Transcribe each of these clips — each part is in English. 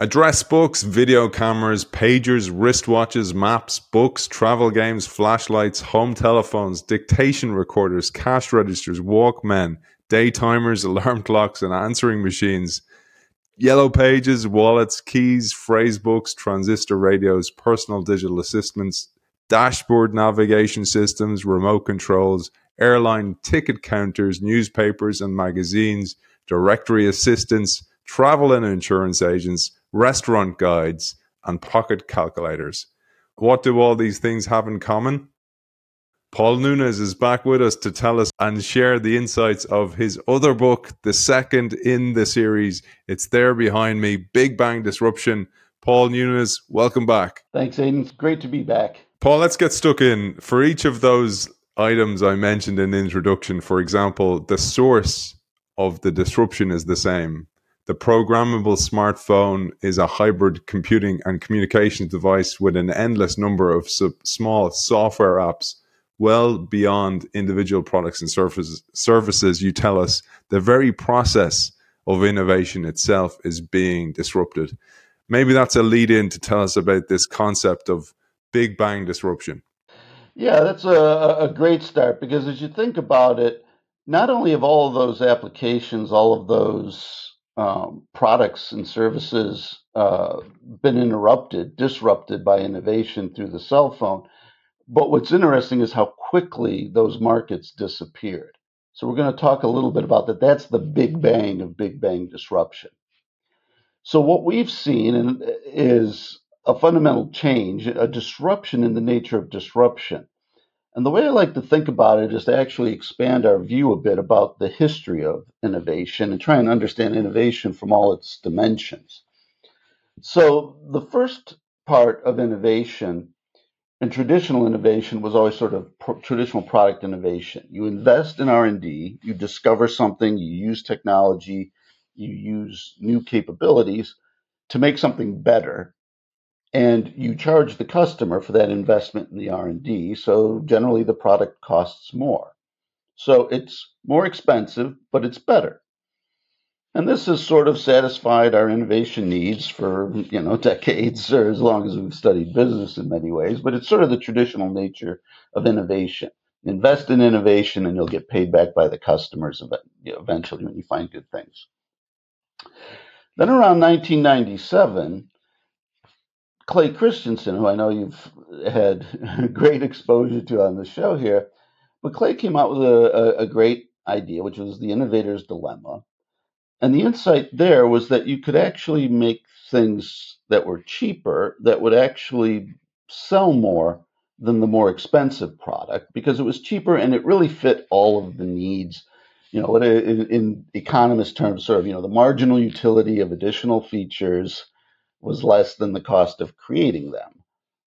Address books, video cameras, pagers, wristwatches, maps, books, travel games, flashlights, home telephones, dictation recorders, cash registers, Walkmen, daytimers, alarm clocks, and answering machines. Yellow pages, wallets, keys, phrase books, transistor radios, personal digital assistants, dashboard navigation systems, remote controls, airline ticket counters, newspapers and magazines, directory assistants, travel and insurance agents, restaurant guides, and pocket calculators. What do all these things have in common? Paul Nunes is back with us to tell us and share the insights of his other book, the second in the series. It's there behind me Big Bang Disruption. Paul Nunes, welcome back. Thanks, Aidan. It's great to be back. Paul, let's get stuck in. For each of those items I mentioned in the introduction, for example, the source of the disruption is the same. The programmable smartphone is a hybrid computing and communication device with an endless number of sub- small software apps, well beyond individual products and services. Services, you tell us, the very process of innovation itself is being disrupted. Maybe that's a lead in to tell us about this concept of big bang disruption. Yeah, that's a, a great start because as you think about it, not only have all of those applications, all of those um, products and services uh, been interrupted, disrupted by innovation through the cell phone. But what's interesting is how quickly those markets disappeared. So we're going to talk a little bit about that. That's the big bang of big bang disruption. So what we've seen is a fundamental change, a disruption in the nature of disruption. And the way I like to think about it is to actually expand our view a bit about the history of innovation and try and understand innovation from all its dimensions. So, the first part of innovation and traditional innovation was always sort of traditional product innovation. You invest in R&D, you discover something, you use technology, you use new capabilities to make something better and you charge the customer for that investment in the r&d so generally the product costs more. So it's more expensive but it's better. And this has sort of satisfied our innovation needs for you know decades or as long as we've studied business in many ways but it's sort of the traditional nature of innovation. Invest in innovation and you'll get paid back by the customers eventually when you find good things. Then around 1997 Clay Christensen, who I know you've had great exposure to on the show here, but Clay came out with a, a, a great idea, which was the innovator's dilemma. And the insight there was that you could actually make things that were cheaper that would actually sell more than the more expensive product because it was cheaper and it really fit all of the needs. You know, in, in economist terms, sort of, you know, the marginal utility of additional features was less than the cost of creating them.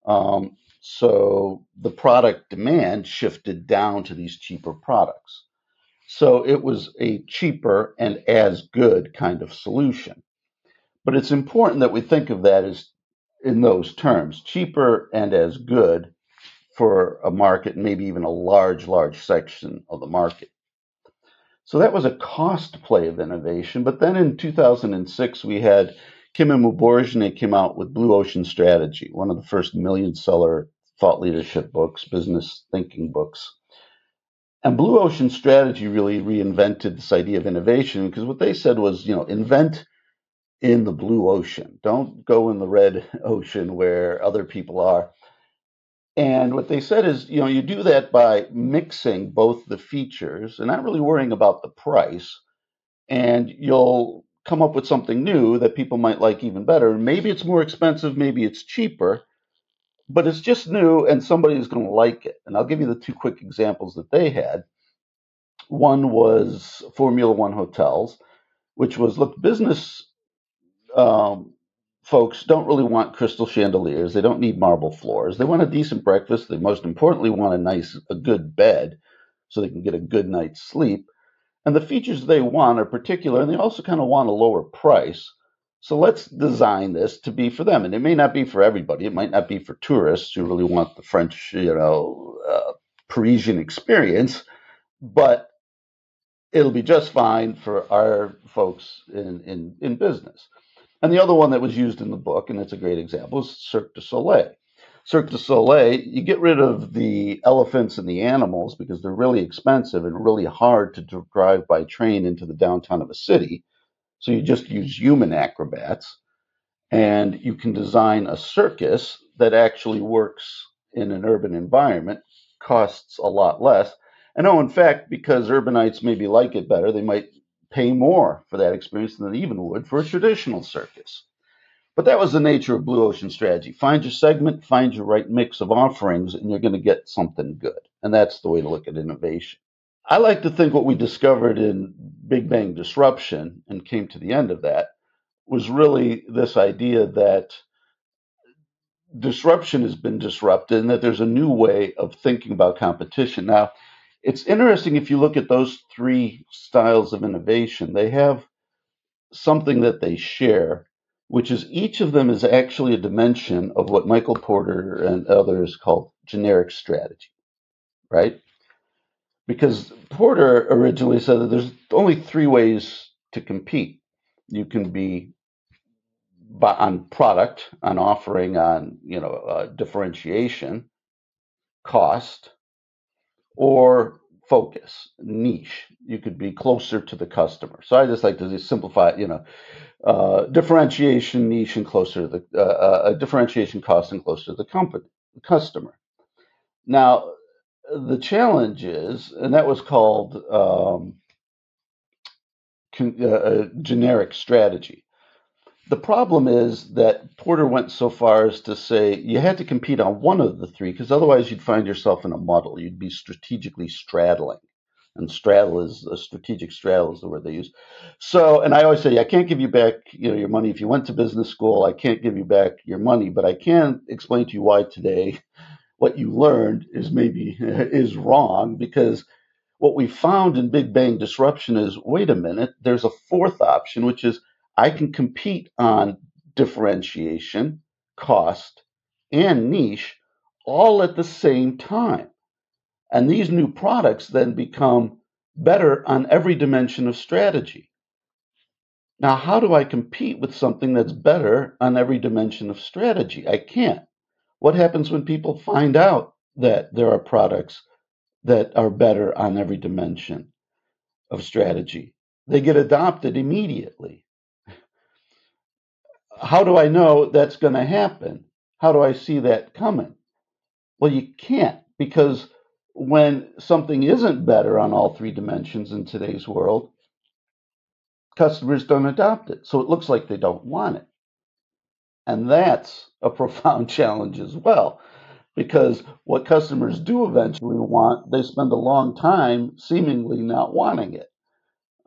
Um, so the product demand shifted down to these cheaper products. So it was a cheaper and as good kind of solution. But it's important that we think of that as in those terms cheaper and as good for a market, maybe even a large, large section of the market. So that was a cost play of innovation. But then in 2006, we had Kim and came out with Blue Ocean Strategy, one of the first million seller thought leadership books, business thinking books. And Blue Ocean Strategy really reinvented this idea of innovation because what they said was, you know, invent in the blue ocean. Don't go in the red ocean where other people are. And what they said is, you know, you do that by mixing both the features and not really worrying about the price. And you'll come up with something new that people might like even better. Maybe it's more expensive, maybe it's cheaper, but it's just new and somebody is going to like it. And I'll give you the two quick examples that they had. One was Formula One hotels, which was look, business um, folks don't really want crystal chandeliers. They don't need marble floors. They want a decent breakfast. They most importantly want a nice, a good bed so they can get a good night's sleep. And the features they want are particular, and they also kind of want a lower price. So let's design this to be for them. And it may not be for everybody. It might not be for tourists who really want the French, you know, uh, Parisian experience, but it'll be just fine for our folks in, in, in business. And the other one that was used in the book, and it's a great example, is Cirque du Soleil. Cirque du Soleil, you get rid of the elephants and the animals because they're really expensive and really hard to drive by train into the downtown of a city. So you just use human acrobats and you can design a circus that actually works in an urban environment, costs a lot less. And oh, in fact, because urbanites maybe like it better, they might pay more for that experience than they even would for a traditional circus. But that was the nature of Blue Ocean strategy. Find your segment, find your right mix of offerings, and you're going to get something good. And that's the way to look at innovation. I like to think what we discovered in Big Bang Disruption and came to the end of that was really this idea that disruption has been disrupted and that there's a new way of thinking about competition. Now, it's interesting if you look at those three styles of innovation, they have something that they share, which is each of them is actually a dimension of what Michael Porter and others call generic strategy, right? Because Porter originally said that there's only three ways to compete. You can be on product, on offering, on you know uh, differentiation, cost, or focus, niche. You could be closer to the customer. So I just like to simplify you know, uh, differentiation, niche, and closer to the uh, uh, differentiation, cost, and closer to the company, the customer. Now, the challenge is, and that was called um, con- uh, generic strategy. The problem is that Porter went so far as to say you had to compete on one of the three because otherwise you'd find yourself in a muddle. You'd be strategically straddling. And straddle is a strategic straddle is the word they use. So, and I always say, I can't give you back, you know, your money if you went to business school. I can't give you back your money, but I can explain to you why today what you learned is maybe is wrong because what we found in Big Bang disruption is wait a minute, there's a fourth option, which is I can compete on differentiation, cost, and niche all at the same time. And these new products then become better on every dimension of strategy. Now, how do I compete with something that's better on every dimension of strategy? I can't. What happens when people find out that there are products that are better on every dimension of strategy? They get adopted immediately how do I know that's going to happen? How do I see that coming? Well, you can't because when something isn't better on all three dimensions in today's world, customers don't adopt it. So it looks like they don't want it. And that's a profound challenge as well, because what customers do eventually want, they spend a long time seemingly not wanting it.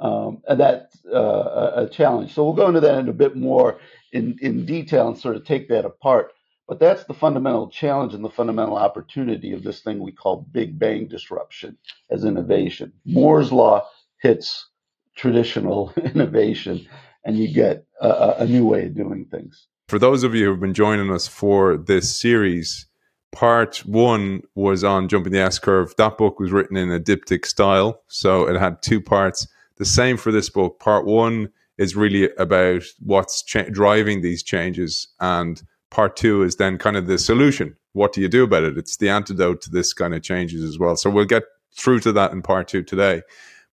Um, and that's uh, a challenge. So we'll go into that in a bit more in, in detail and sort of take that apart. But that's the fundamental challenge and the fundamental opportunity of this thing we call Big Bang disruption as innovation. Moore's Law hits traditional innovation, and you get a, a new way of doing things. For those of you who've been joining us for this series, part one was on jumping the S curve. That book was written in a diptych style, so it had two parts. The same for this book. Part one is really about what's cha- driving these changes. And part two is then kind of the solution. What do you do about it? It's the antidote to this kind of changes as well. So we'll get through to that in part two today.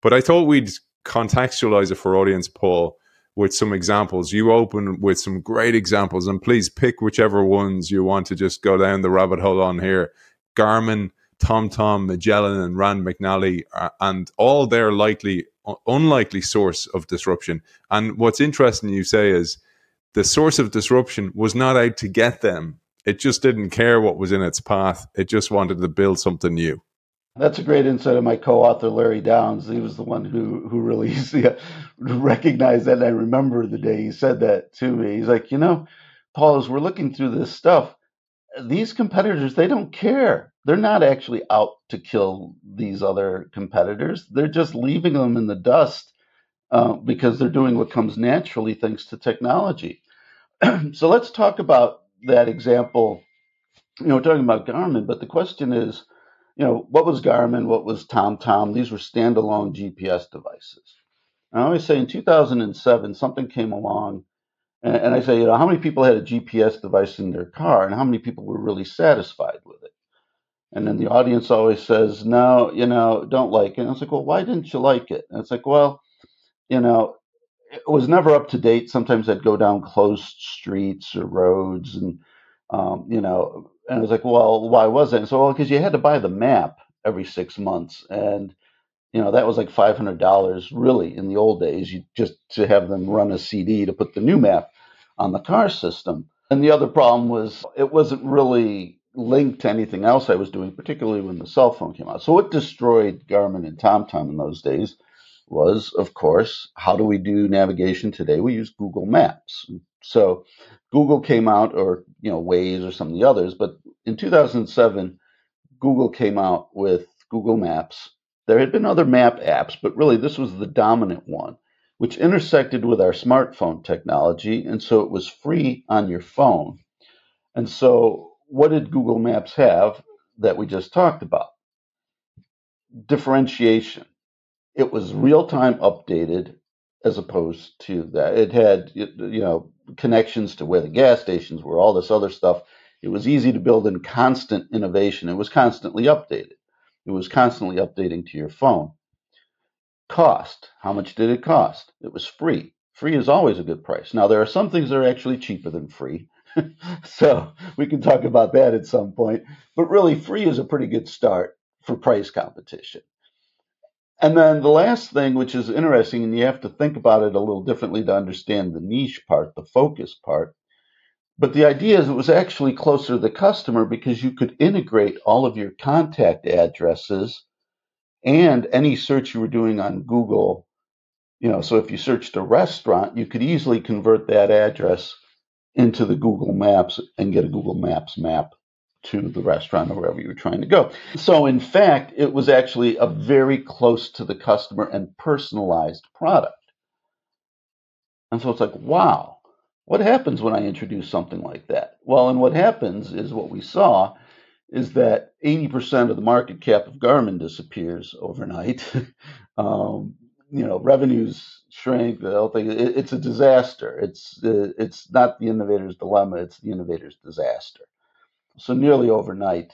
But I thought we'd contextualize it for audience, Paul, with some examples. You open with some great examples, and please pick whichever ones you want to just go down the rabbit hole on here. Garmin, TomTom, Magellan, and Rand McNally, uh, and all their likely unlikely source of disruption. And what's interesting, you say, is the source of disruption was not out to get them. It just didn't care what was in its path. It just wanted to build something new. That's a great insight of my co-author Larry Downes. He was the one who who really recognized that. And I remember the day he said that to me. He's like, you know, Paul, as we're looking through this stuff, these competitors they don't care they're not actually out to kill these other competitors. They're just leaving them in the dust uh, because they're doing what comes naturally thanks to technology. so let's talk about that example. You know, we're talking about Garmin, but the question is, you know, what was Garmin? What was TomTom? These were standalone GPS devices. And I always say in 2007, something came along And, and I say, you know, how many people had a GPS device in their car, and how many people were really satisfied with it? And then the audience always says, no, you know, don't like it. And I was like, well, why didn't you like it? And it's like, well, you know, it was never up to date. Sometimes I'd go down closed streets or roads, and um, you know, and I was like, well, why was it? And so, well, because you had to buy the map every six months, and you know that was like five hundred dollars really in the old days. You just to have them run a CD to put the new map on the car system. And the other problem was it wasn't really linked to anything else I was doing, particularly when the cell phone came out. So what destroyed Garmin and TomTom in those days was, of course, how do we do navigation today? We use Google Maps. So Google came out, or you know, Waze or some of the others, but in 2007, Google came out with Google Maps. There had been other map apps, but really this was the dominant one, which intersected with our smartphone technology, and so it was free on your phone. And so, what did Google Maps have that we just talked about? Differentiation it was real time updated as opposed to that. It had you know connections to where the gas stations were, all this other stuff. It was easy to build in constant innovation. It was constantly updated. It was constantly updating to your phone. Cost. How much did it cost? It was free. Free is always a good price. Now, there are some things that are actually cheaper than free. so we can talk about that at some point. But really, free is a pretty good start for price competition. And then the last thing, which is interesting, and you have to think about it a little differently to understand the niche part, the focus part. But the idea is it was actually closer to the customer because you could integrate all of your contact addresses and any search you were doing on Google. You know, so if you searched a restaurant, you could easily convert that address into the Google Maps and get a Google Maps map to the restaurant or wherever you were trying to go. So, in fact, it was actually a very close to the customer and personalized product. And so it's like, wow, what happens when I introduce something like that? Well, and what happens is what we saw is that 80% of the market cap of Garmin disappears overnight. um, you know, revenues shrink. The whole thing. It, it's a disaster. It's uh, it's not the innovator's dilemma. It's the innovator's disaster. So nearly overnight,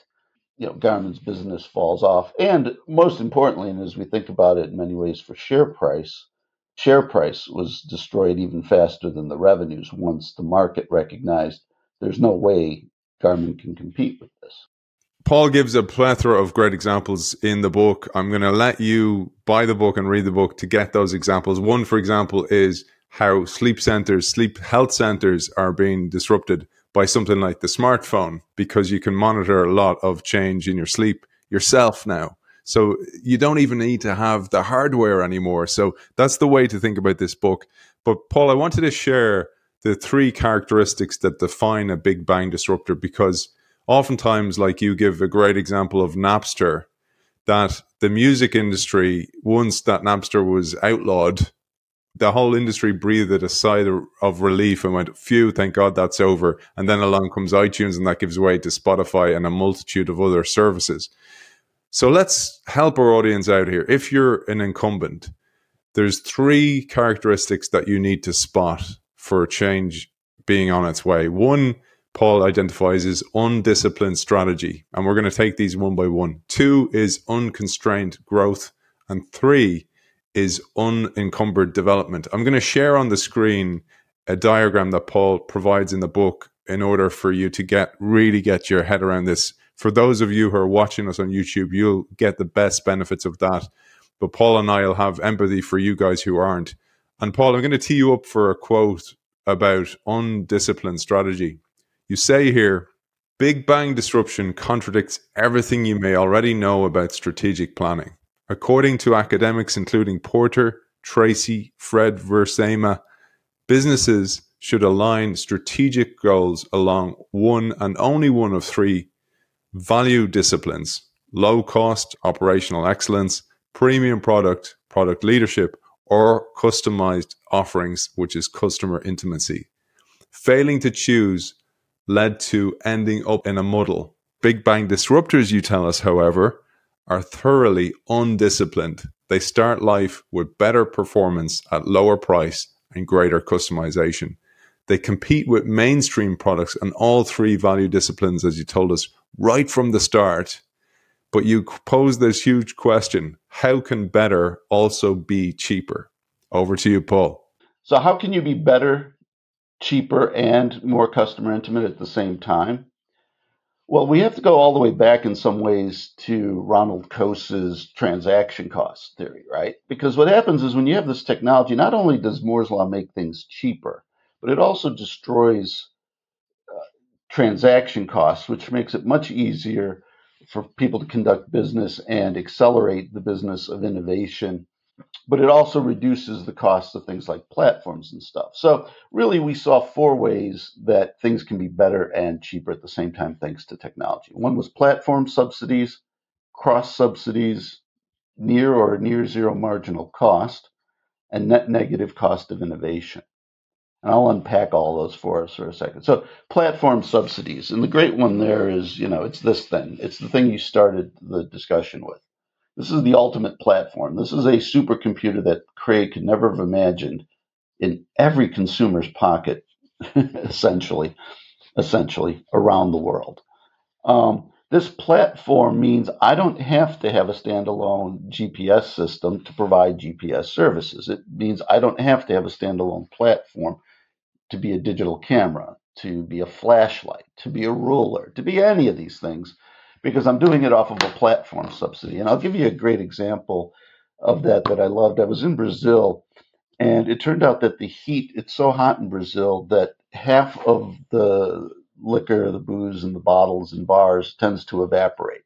you know, Garmin's business falls off. And most importantly, and as we think about it in many ways for share price, share price was destroyed even faster than the revenues once the market recognized there's no way Garmin can compete with this. Paul gives a plethora of great examples in the book. I'm going to let you buy the book and read the book to get those examples. One, for example, is how sleep centers, sleep health centers are being disrupted by something like the smartphone because you can monitor a lot of change in your sleep yourself now. So you don't even need to have the hardware anymore. So that's the way to think about this book. But Paul, I wanted to share the three characteristics that define a big bang disruptor because oftentimes, like you give a great example of Napster, that the music industry, once that Napster was outlawed, the whole industry breathed a sigh of relief and went, phew, thank God that's over. And then along comes iTunes and that gives way to Spotify and a multitude of other services. So let's help our audience out here. If you're an incumbent, there's three characteristics that you need to spot for change being on its way. One, Paul identifies as undisciplined strategy. And we're going to take these one by one. Two is unconstrained growth. And three is unencumbered development. I'm going to share on the screen a diagram that Paul provides in the book in order for you to get really get your head around this. For those of you who are watching us on YouTube, you'll get the best benefits of that. But Paul and I will have empathy for you guys who aren't. And Paul, I'm going to tee you up for a quote about undisciplined strategy. You say here, Big Bang disruption contradicts everything you may already know about strategic planning. According to academics including Porter, Treacy, Fred Wiersema, businesses should align strategic goals along one and only one of three value disciplines low cost, operational excellence, premium product, product leadership, or customized offerings, which is customer intimacy. Failing to choose led to ending up in a muddle. Big Bang disruptors, you tell us, however, are thoroughly undisciplined. They start life with better performance at lower price and greater customization. They compete with mainstream products and all three value disciplines, as you told us right from the start. But you pose this huge question how can better also be cheaper? Over to you, Paul. So, how can you be better, cheaper, and more customer intimate at the same time? Well, we have to go all the way back in some ways to Ronald Coase's transaction cost theory, right? Because what happens is when you have this technology, not only does Moore's Law make things cheaper, but it also destroys uh, transaction costs, which makes it much easier for people to conduct business and accelerate the business of innovation but it also reduces the cost of things like platforms and stuff. So really, we saw four ways that things can be better and cheaper at the same time thanks to technology. One was platform subsidies, cross subsidies, near or near zero marginal cost, and net negative cost of innovation. And I'll unpack all those for us for a second. So platform subsidies, and the great one there is, you know, it's this thing. It's the thing you started the discussion with. This is the ultimate platform. This is a supercomputer that Cray could never have imagined in every consumer's pocket, essentially, essentially around the world. Um, this platform means I don't have to have a standalone GPS system to provide GPS services. It means I don't have to have a standalone platform to be a digital camera, to be a flashlight, to be a ruler, to be any of these things because I'm doing it off of a platform subsidy. And I'll give you a great example of that that I loved. I was in Brazil, and it turned out that the heat, it's so hot in Brazil that half of the liquor, the booze, and the bottles and bars tends to evaporate.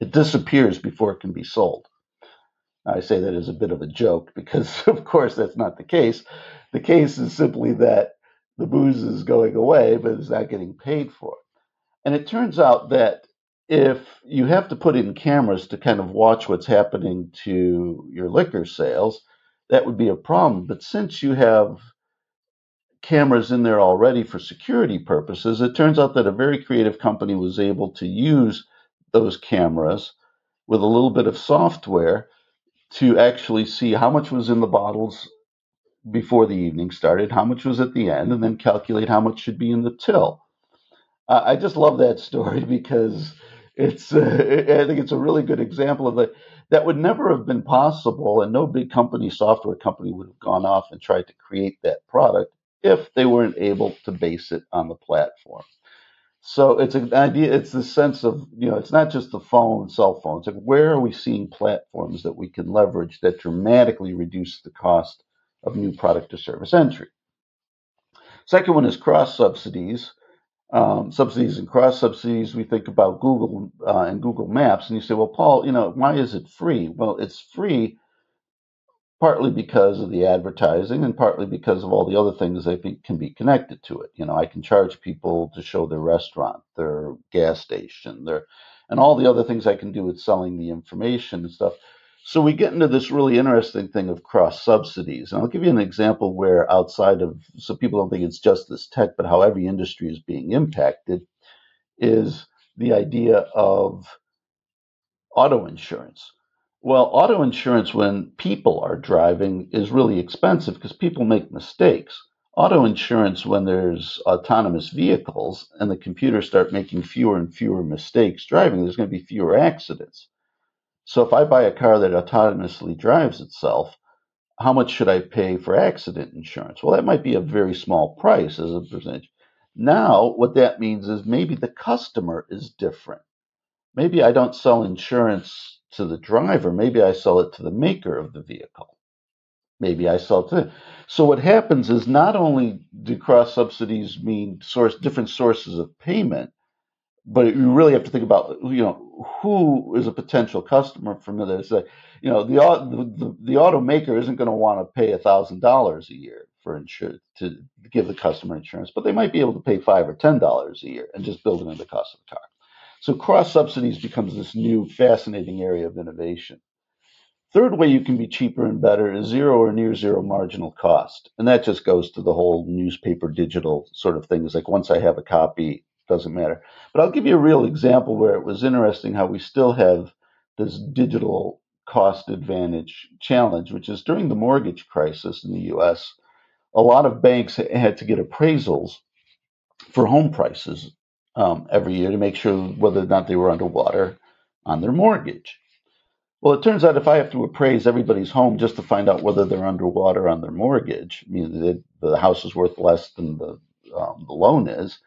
It disappears before it can be sold. I say that as a bit of a joke because, of course, that's not the case. The case is simply that the booze is going away, but it's not getting paid for. And it turns out that if you have to put in cameras to kind of watch what's happening to your liquor sales, that would be a problem. But since you have cameras in there already for security purposes, it turns out that a very creative company was able to use those cameras with a little bit of software to actually see how much was in the bottles before the evening started, how much was at the end, and then calculate how much should be in the till. Uh, I just love that story because it's uh, I think it's a really good example of that. That would never have been possible, and no big company, software company, would have gone off and tried to create that product if they weren't able to base it on the platform. So it's an idea. It's the sense of you know, it's not just the phone, cell phones. Like where are we seeing platforms that we can leverage that dramatically reduce the cost of new product or service entry? Second one is cross subsidies um, subsidies and cross subsidies, we think about Google uh, and Google Maps, and you say, well, Paul, you know, why is it free? Well, it's free partly because of the advertising and partly because of all the other things that can be connected to it. You know, I can charge people to show their restaurant, their gas station, their, and all the other things I can do with selling the information and stuff. So we get into this really interesting thing of cross subsidies. And I'll give you an example where outside of, so people don't think it's just this tech, but how every industry is being impacted, is the idea of auto insurance. Well, auto insurance when people are driving is really expensive because people make mistakes. Auto insurance when there's autonomous vehicles and the computers start making fewer and fewer mistakes driving, there's going to be fewer accidents. So if I buy a car that autonomously drives itself, how much should I pay for accident insurance? Well, that might be a very small price as a percentage. Now, what that means is maybe the customer is different. Maybe I don't sell insurance to the driver. Maybe I sell it to the maker of the vehicle. Maybe I sell it to. So what happens is not only do cross subsidies mean source different sources of payment, but you really have to think about you know who is a potential customer for. That say, you know, the the, the automaker isn't going to want to pay thousand dollars a year for insurance to give the customer insurance, but they might be able to pay five or ten dollars a year and just build it into the cost of the car. So cross subsidies becomes this new fascinating area of innovation. Third way you can be cheaper and better is zero or near zero marginal cost. And that just goes to the whole newspaper digital sort of things. Like once I have a copy, doesn't matter. But I'll give you a real example where it was interesting how we still have this digital cost advantage challenge, which is during the mortgage crisis in the US, a lot of banks had to get appraisals for home prices um, every year to make sure whether or not they were underwater on their mortgage. Well, it turns out if I have to appraise everybody's home just to find out whether they're underwater on their mortgage, I the, the house is worth less than the, um, the loan is.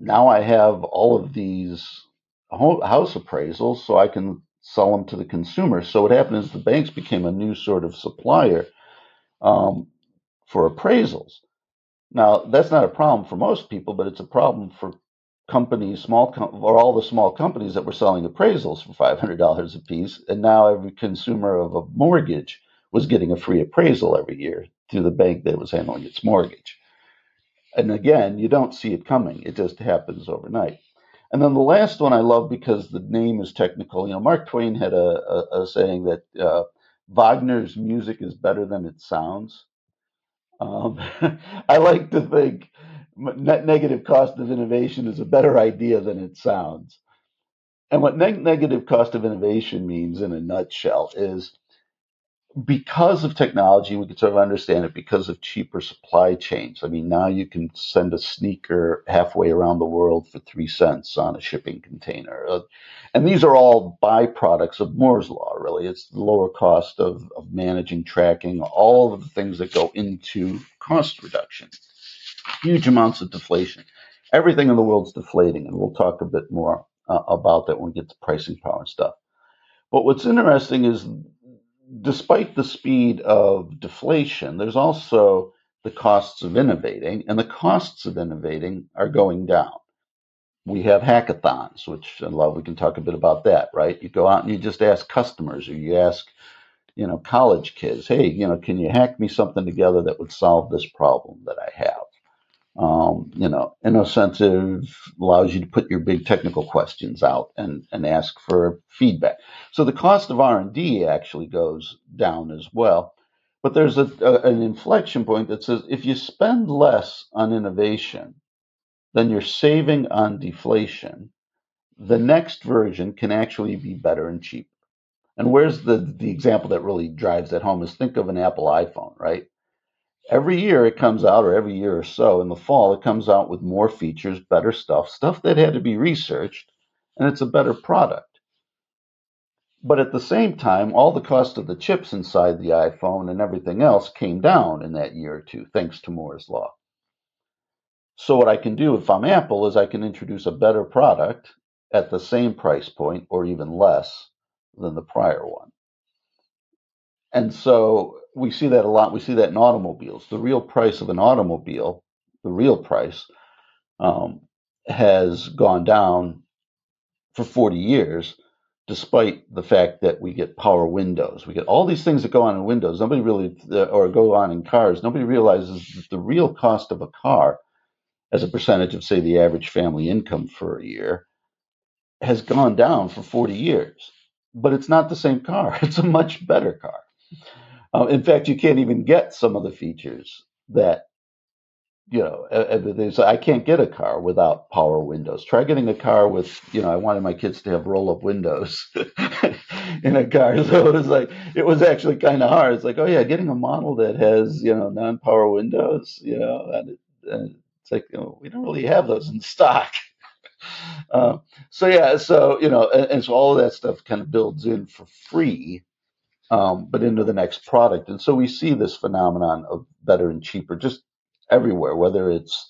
Now I have all of these house appraisals so I can sell them to the consumer. So what happened is the banks became a new sort of supplier um, for appraisals. Now that's not a problem for most people, but it's a problem for companies, small com- or all the small companies that were selling appraisals for five hundred dollars a piece, and now every consumer of a mortgage was getting a free appraisal every year through the bank that was handling its mortgage. And again, you don't see it coming; it just happens overnight. And then the last one I love because the name is technical. You know, Mark Twain had a, a, a saying that uh, Wagner's music is better than it sounds. Um, I like to think net negative cost of innovation is a better idea than it sounds. And what neg- negative cost of innovation means in a nutshell is because of technology, we can sort of understand it because of cheaper supply chains. I mean, now you can send a sneaker halfway around the world for three cents on a shipping container. Uh, and these are all byproducts of Moore's Law, really. It's the lower cost of, of managing, tracking, all of the things that go into cost reduction. Huge amounts of deflation. Everything in the world's deflating, and we'll talk a bit more uh, about that when we get to pricing power and stuff. But what's interesting is despite the speed of deflation, there's also the costs of innovating, and the costs of innovating are going down. We have hackathons, which I love. We can talk a bit about that, right? You go out and you just ask customers, or you ask, you know, college kids, hey, you know, can you hack me something together that would solve this problem that I have? Um, you know, InnoCentive allows you to put your big technical questions out and, and ask for feedback. So the cost of R&D actually goes down as well. But there's a, a, an inflection point that says if you spend less on innovation than you're saving on deflation, the next version can actually be better and cheaper. And where's the, the example that really drives that home is think of an Apple iPhone, right? Every year it comes out, or every year or so in the fall, it comes out with more features, better stuff, stuff that had to be researched, and it's a better product. But at the same time, all the cost of the chips inside the iPhone and everything else came down in that year or two, thanks to Moore's Law. So, what I can do if I'm Apple is I can introduce a better product at the same price point or even less than the prior one. And so we see that a lot. We see that in automobiles. The real price of an automobile, the real price, um, has gone down for 40 years, despite the fact that we get power windows. We get all these things that go on in windows. Nobody really, uh, or go on in cars. Nobody realizes that the real cost of a car, as a percentage of, say, the average family income for a year, has gone down for 40 years. But it's not the same car. It's a much better car. Uh, in fact, you can't even get some of the features that you know. Uh, I can't get a car without power windows. Try getting a car with you know. I wanted my kids to have roll up windows in a car, so it was like it was actually kind of hard. It's like, oh yeah, getting a model that has you know non power windows, you know, and, and it's like you know, we don't really have those in stock. Uh, so yeah, so you know, and, and, so all of that stuff kind of builds in for free um, but into the next product. And so we see this phenomenon of better and cheaper just everywhere, whether it's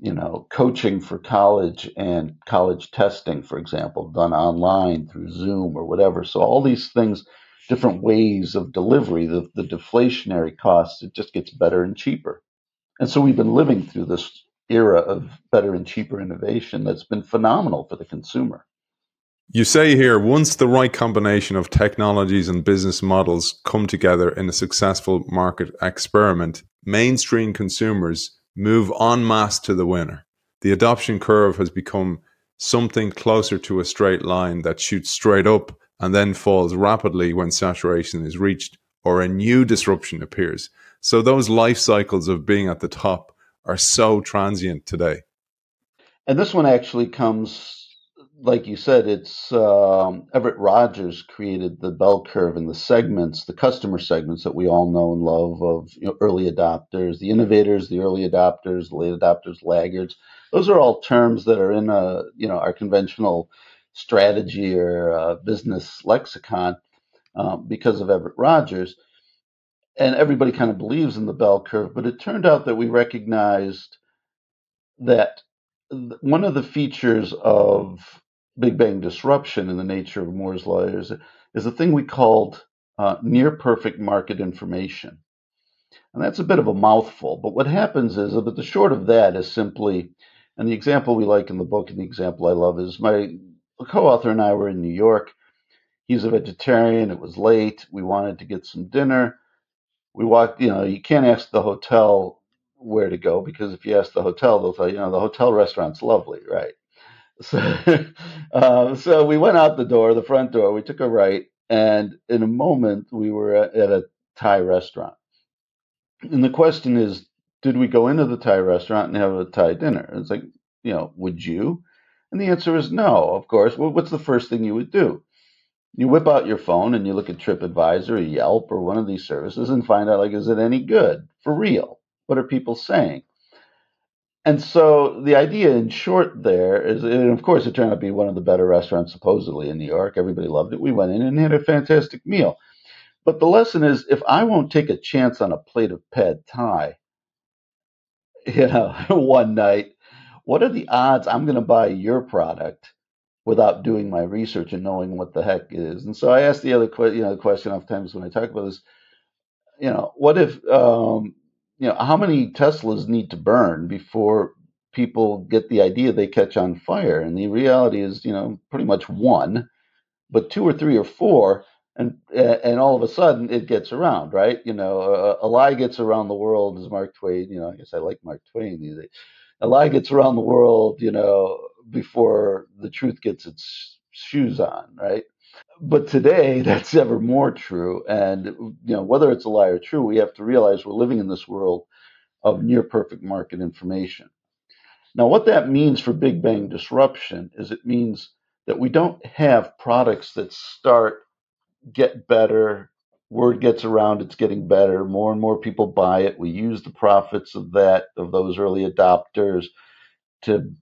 you know coaching for college and college testing, for example, done online through Zoom or whatever. So all these things, different ways of delivery, the, the deflationary costs, it just gets better and cheaper. And so we've been living through this era of better and cheaper innovation that's been phenomenal for the consumer. You say here once the right combination of technologies and business models come together in a successful market experiment, mainstream consumers move en masse to the winner. The adoption curve has become something closer to a straight line that shoots straight up and then falls rapidly when saturation is reached or a new disruption appears. So those life cycles of being at the top are so transient today. And this one actually comes like you said, it's um, Everett Rogers created the bell curve and the segments, the customer segments that we all know and love of you know, early adopters, the innovators, the early adopters, the late adopters, laggards. Those are all terms that are in a you know our conventional strategy or uh, business lexicon um, because of Everett Rogers. And everybody kind of believes in the bell curve, but it turned out that we recognized that one of the features of Big Bang disruption in the nature of Moore's law is, is a thing we called uh, near perfect market information. And that's a bit of a mouthful, but what happens is that the short of that is simply, and the example we like in the book and the example I love is my co-author and I were in New York. He's a vegetarian. It was late. We wanted to get some dinner. We walked, you know, you can't ask the hotel where to go because if you ask the hotel, they'll tell you, you know, the hotel restaurant's lovely, right? So, uh, so we went out the door, the front door. We took a right, and in a moment, we were at, a Thai restaurant. And the question is, did we go into the Thai restaurant and have a Thai dinner? It's like, you know, would you? And the answer is no, of course. Well, what's the first thing you would do? You whip out your phone and you look at TripAdvisor or Yelp or one of these services and find out, like, is it any good for real? What are people saying? And so the idea, in short, there is, and of course, it turned out to be one of the better restaurants supposedly in New York. Everybody loved it. We went in and had a fantastic meal. But the lesson is, if I won't take a chance on a plate of pad thai, you know, one night, what are the odds I'm going to buy your product without doing my research and knowing what the heck is? And so I asked the other, question, you know, the question oftentimes when I talk about this, you know, what if um, you know, how many Teslas need to burn before people get the idea they catch on fire? And the reality is, you know, pretty much one, but two or three or four, and eh, and all of a sudden it gets around, right? You know, a, a lie gets around the world, as Mark Twain. You know, I guess I like Mark Twain. A lie gets around the world, you know, before the truth gets its shoes on, right? But today that's ever more true. And you know whether it's a lie or true we have to realize we're living in this world of near perfect market information. Now what that means for big bang disruption is it means that we don't have products that start get better word gets around it's getting better more and more people buy it. We use the profits of that of those early adopters to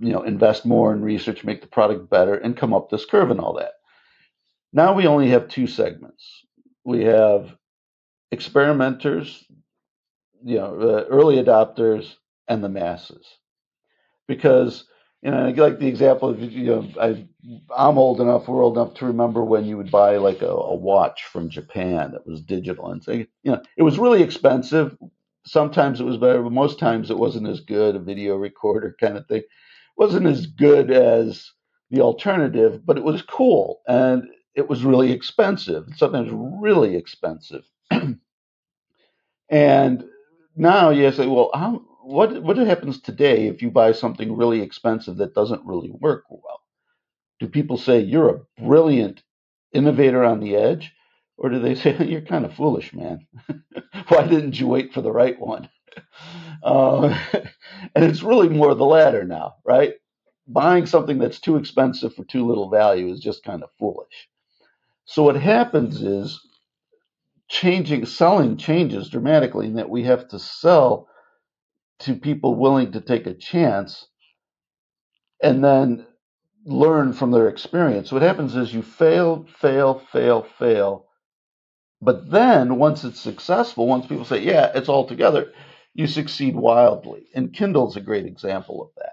you know invest more in research make the product better and come up this curve and all that now we only have two segments. We have experimenters, you know, uh, early adopters, and the masses. Because you know, like the example of you know, I, I'm old enough, we're old enough to remember when you would buy like a, a watch from Japan that was digital, and say, you know, it was really expensive. Sometimes it was better, but most times it wasn't as good. A video recorder kind of thing wasn't as good as the alternative, but it was cool and it was really expensive, sometimes really expensive. and now you say, well, how, what what happens today if you buy something really expensive that doesn't really work well? Do people say you're a brilliant innovator on the edge, or do they say you're kind of foolish, man? Why didn't you wait for the right one? Uh, and it's really more the latter now, right? Buying something that's too expensive for too little value is just kind of foolish. So what happens is changing selling changes dramatically in that we have to sell to people willing to take a chance and then learn from their experience. What happens is you fail, fail, fail, fail. But then once it's successful, once people say, yeah, it's all together, you succeed wildly. And Kindle's a great example of that.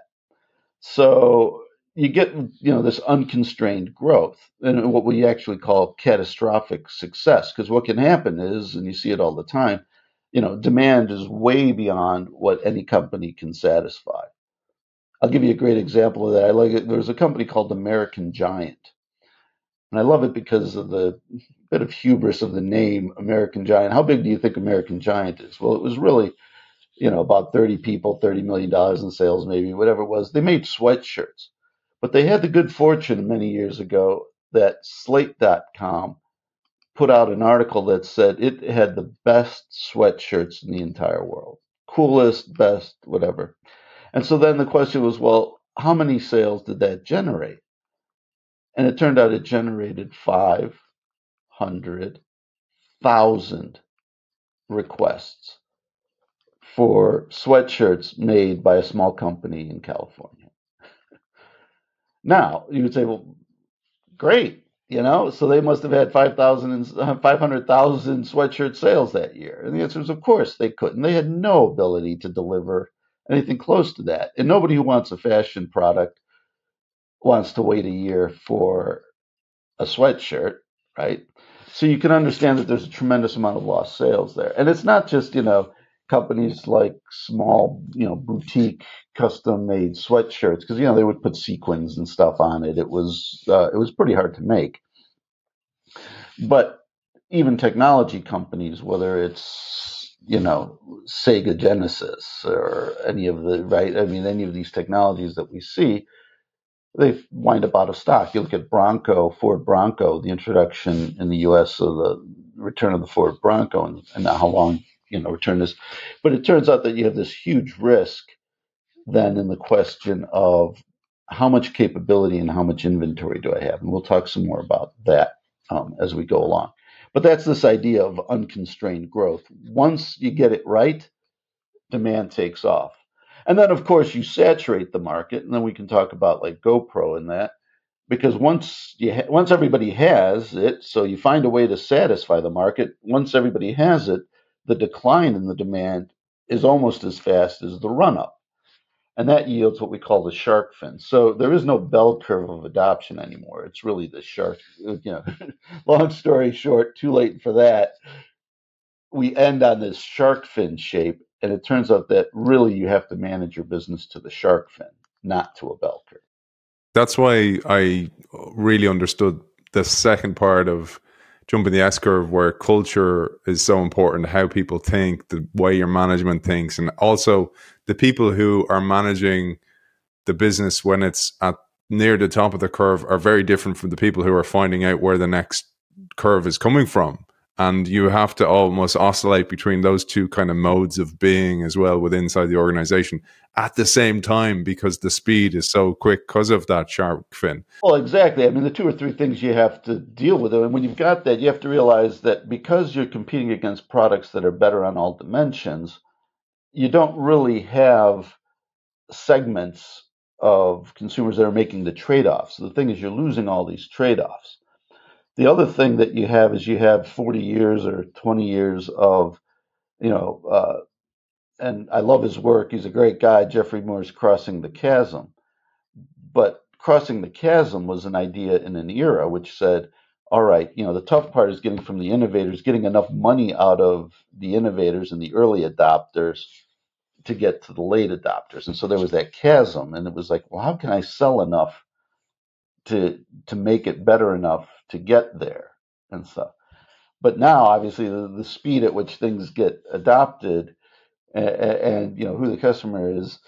So you get you know this unconstrained growth and what we actually call catastrophic success because what can happen is and you see it all the time you know demand is way beyond what any company can satisfy. I'll give you a great example of that. I like it. There's a company called american giant. And i love it because of the bit of hubris of the name american giant. How big do you think american giant is? Well it was really you know about 30 people 30 million dollars in sales maybe whatever it was. They made sweatshirts but they had the good fortune many years ago that Slate.com put out an article that said it had the best sweatshirts in the entire world. Coolest, best, whatever. And so then the question was, well, how many sales did that generate? And it turned out it generated 500,000 requests for sweatshirts made by a small company in California. Now, you would say, well, great, you know, so they must have had 5,000 uh, 500,000 sweatshirt sales that year. And the answer is, of course, they couldn't. They had no ability to deliver anything close to that. And nobody who wants a fashion product wants to wait a year for a sweatshirt, right? So you can understand that there's a tremendous amount of lost sales there. And it's not just, you know, companies like small, you know, boutique custom made sweatshirts because you know they would put sequins and stuff on it. It was uh, it was pretty hard to make. But even technology companies, whether it's you know Sega Genesis or any of the right, I mean any of these technologies that we see, they wind up out of stock. You look at Bronco, Ford Bronco, the introduction in the U.S. of the return of the Ford Bronco, and, and how long you know return this But it turns out that you have this huge risk then in the question of how much capability and how much inventory do I have, and we'll talk some more about that um, as we go along. But that's this idea of unconstrained growth. Once you get it right, demand takes off. And then, of course, you saturate the market, and then we can talk about like GoPro and that, because once you ha- once everybody has it, so you find a way to satisfy the market. Once everybody has it, the decline in the demand is almost as fast as the run up. And that yields what we call the shark fin. So there is no bell curve of adoption anymore. It's really the shark. Uh, you know, long story short, too late for that. We end on this shark fin shape, and it turns out that really you have to manage your business to the shark fin, not to a bell curve. That's why I really understood the second part of jumping the S curve, where culture is so important, how people think, the way your management thinks, and also the people who are managing the business when it's at near the top of the curve are very different from the people who are finding out where the next curve is coming from and you have to almost oscillate between those two kind of modes of being as well within inside the organization at the same time because the speed is so quick because of that shark fin. Well, exactly. I mean, the two or three things you have to deal with, and when you've got that, you have to realize that because you're competing against products that are better on all dimensions, you don't really have segments of consumers that are making the trade-offs. So the thing is, you're losing all these trade-offs. The other thing that you have is you have 40 years or 20 years of, you know, uh, and I love his work. He's a great guy, Geoffrey Moore's Crossing the Chasm. But crossing the chasm was an idea in an era which said, all right, you know, the tough part is getting from the innovators, getting enough money out of the innovators and the early adopters to get to the late adopters. And so there was that chasm, and it was like, well, how can I sell enough to to make it better enough to get there and stuff. But now, obviously, the, the speed at which things get adopted and, and you know who the customer is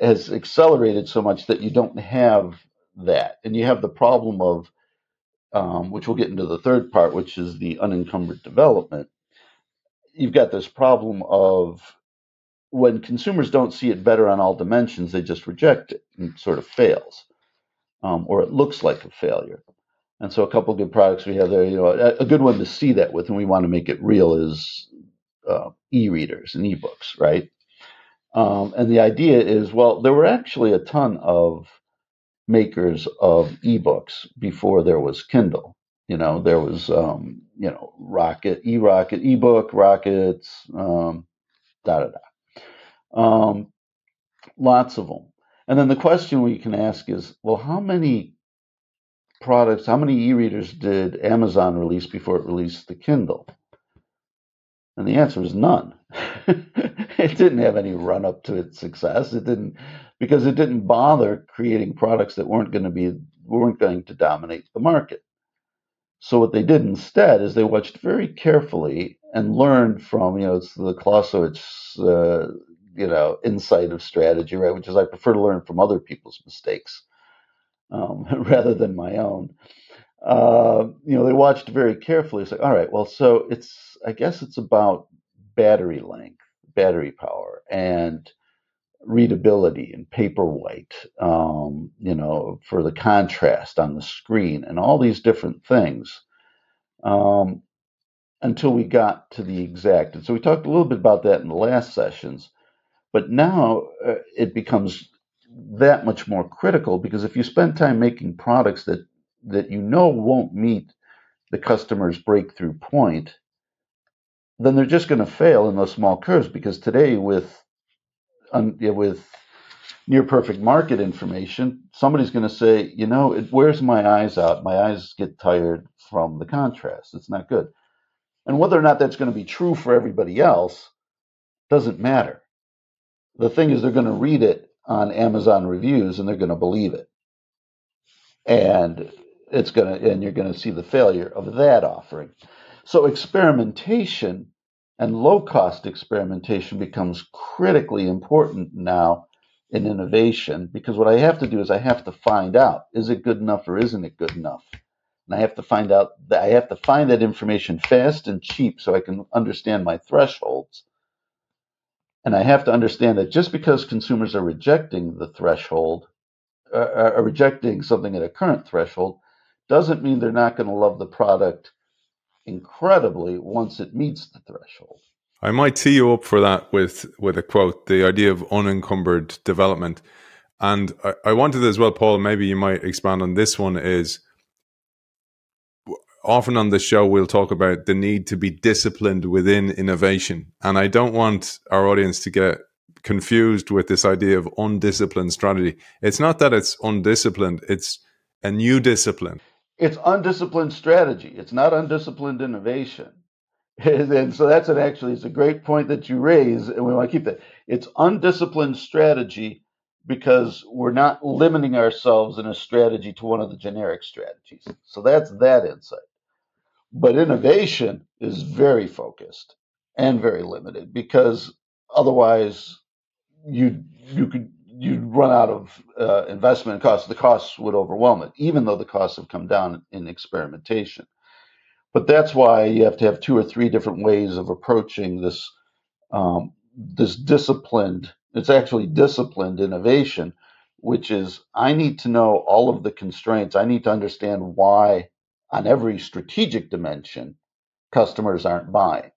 has accelerated so much that you don't have that, and you have the problem of um, which we'll get into the third part, which is the unencumbered development. You've got this problem of when consumers don't see it better on all dimensions, they just reject it and sort of fails, um, or it looks like a failure. And so a couple good products we have there, you know, a, a good one to see that with, and we want to make it real is uh, e-readers and e-books, right? Um, and the idea is, well, there were actually a ton of makers of e-books before there was Kindle. You know, there was, um, you know, Rocket, e-Rocket, e-book, Rockets, um, da da da. Um, lots of them. And then the question we can ask is, well, how many products, how many e-readers did Amazon release before it released the Kindle? And the answer is none. it didn't have any run up to its success. It didn't because it didn't bother creating products that weren't going to be weren't going to dominate the market. So what they did instead is they watched very carefully and learned from you know it's the Clausewitz uh, you know insight of strategy right, which is I prefer to learn from other people's mistakes um, rather than my own. Uh, you know, they watched very carefully. It's like, all right, well, so it's, I guess it's about battery length, battery power, and readability and paperwhite, um, you know, for the contrast on the screen and all these different things um, until we got to the exact. And so we talked a little bit about that in the last sessions, but now uh, it becomes that much more critical because if you spend time making products that that you know won't meet the customer's breakthrough point, then they're just going to fail in those small curves because today with with near perfect market information, somebody's going to say, you know, it wears my eyes out. My eyes get tired from the contrast. It's not good. And whether or not that's going to be true for everybody else doesn't matter. The thing is, they're going to read it on Amazon reviews and they're going to believe it. And it's going to, and you're going to see the failure of that offering. So experimentation and low cost experimentation becomes critically important now in innovation because what I have to do is I have to find out is it good enough or isn't it good enough? And I have to find out that I have to find that information fast and cheap so I can understand my thresholds. And I have to understand that just because consumers are rejecting the threshold, uh, are rejecting something at a current threshold, doesn't mean they're not going to love the product incredibly once it meets the threshold. I might tee you up for that with with a quote: the idea of unencumbered development. And I, I wanted as well, Paul. Maybe you might expand on this one. Is often on the show we'll talk about the need to be disciplined within innovation, and I don't want our audience to get confused with this idea of undisciplined strategy. It's not that it's undisciplined; it's a new discipline it's undisciplined strategy. It's not undisciplined innovation. and so that's an actually it's a great point that you raise, and we want to keep that. It's undisciplined strategy because we're not limiting ourselves in a strategy to one of the generic strategies. So that's that insight. But innovation is very focused and very limited because otherwise you you could you'd run out of uh, investment costs. The costs would overwhelm it, even though the costs have come down in experimentation. But that's why you have to have two or three different ways of approaching this um, this disciplined. It's actually disciplined innovation, which is I need to know all of the constraints. I need to understand why, on every strategic dimension, customers aren't buying.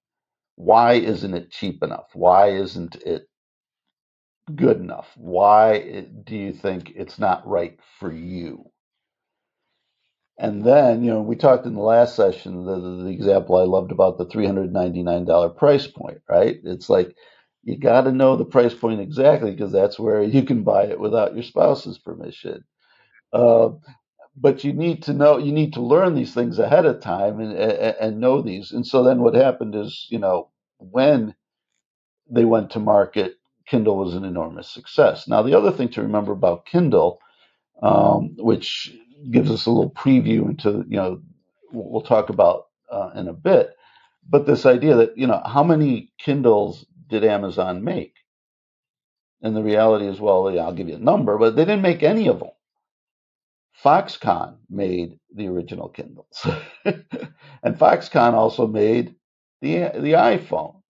Why isn't it cheap enough? Why isn't it good enough? Why do you think it's not right for you? And then, you know, we talked in the last session, the, the example I loved about the $399 price point, right? It's like you got to know the price point exactly because that's where you can buy it without your spouse's permission. Uh, but you need to know, you need to learn these things ahead of time and, and, know these. And so then what happened is, you know, when they went to market, Kindle was an enormous success. Now, the other thing to remember about Kindle, um, which gives us a little preview into, you know, we'll talk about uh, in a bit, but this idea that, you know, how many Kindles did Amazon make? And the reality is, well, yeah, I'll give you a number, but they didn't make any of them. Foxconn made the original Kindles, and Foxconn also made the the iPhone.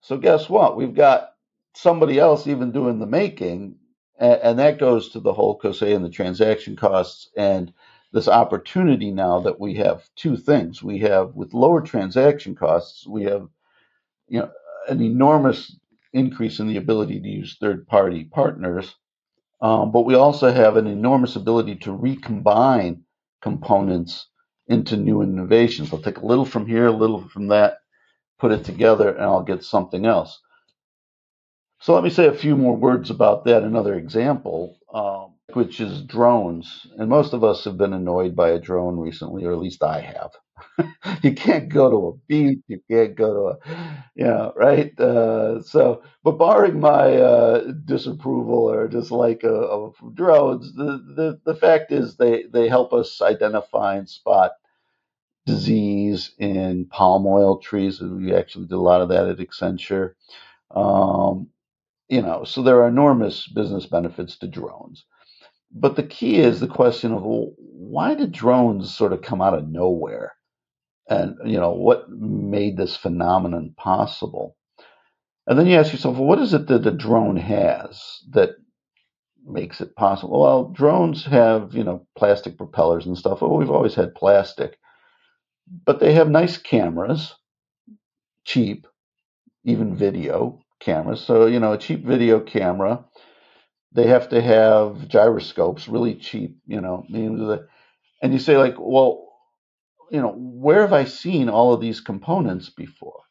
So guess what? We've got somebody else even doing the making, and, and that goes to the whole Coase and the transaction costs and this opportunity now that we have two things. We have with lower transaction costs, we have you know an enormous increase in the ability to use third party partners, um, but we also have an enormous ability to recombine components into new innovations. I'll take a little from here, a little from that, put it together, and I'll get something else. So let me say a few more words about that. Another example, um, which is drones. And most of us have been annoyed by a drone recently, or at least I have. you can't go to a beach, you can't go to a, you know, right? Uh, so, but barring my uh, disapproval or dislike of, of drones, the, the, the fact is they, they help us identify and spot disease in palm oil trees. We actually did a lot of that at Accenture. Um, you know, so there are enormous business benefits to drones. But the key is the question of well, why did drones sort of come out of nowhere? And, you know, what made this phenomenon possible? And then you ask yourself, well, what is it that a drone has that makes it possible? Well, drones have, you know, plastic propellers and stuff. Well, we've always had plastic, but they have nice cameras, cheap, even video cameras. So, you know, a cheap video camera. They have to have gyroscopes, really cheap, you know. And you say, like, well, you know, where have I seen all of these components before?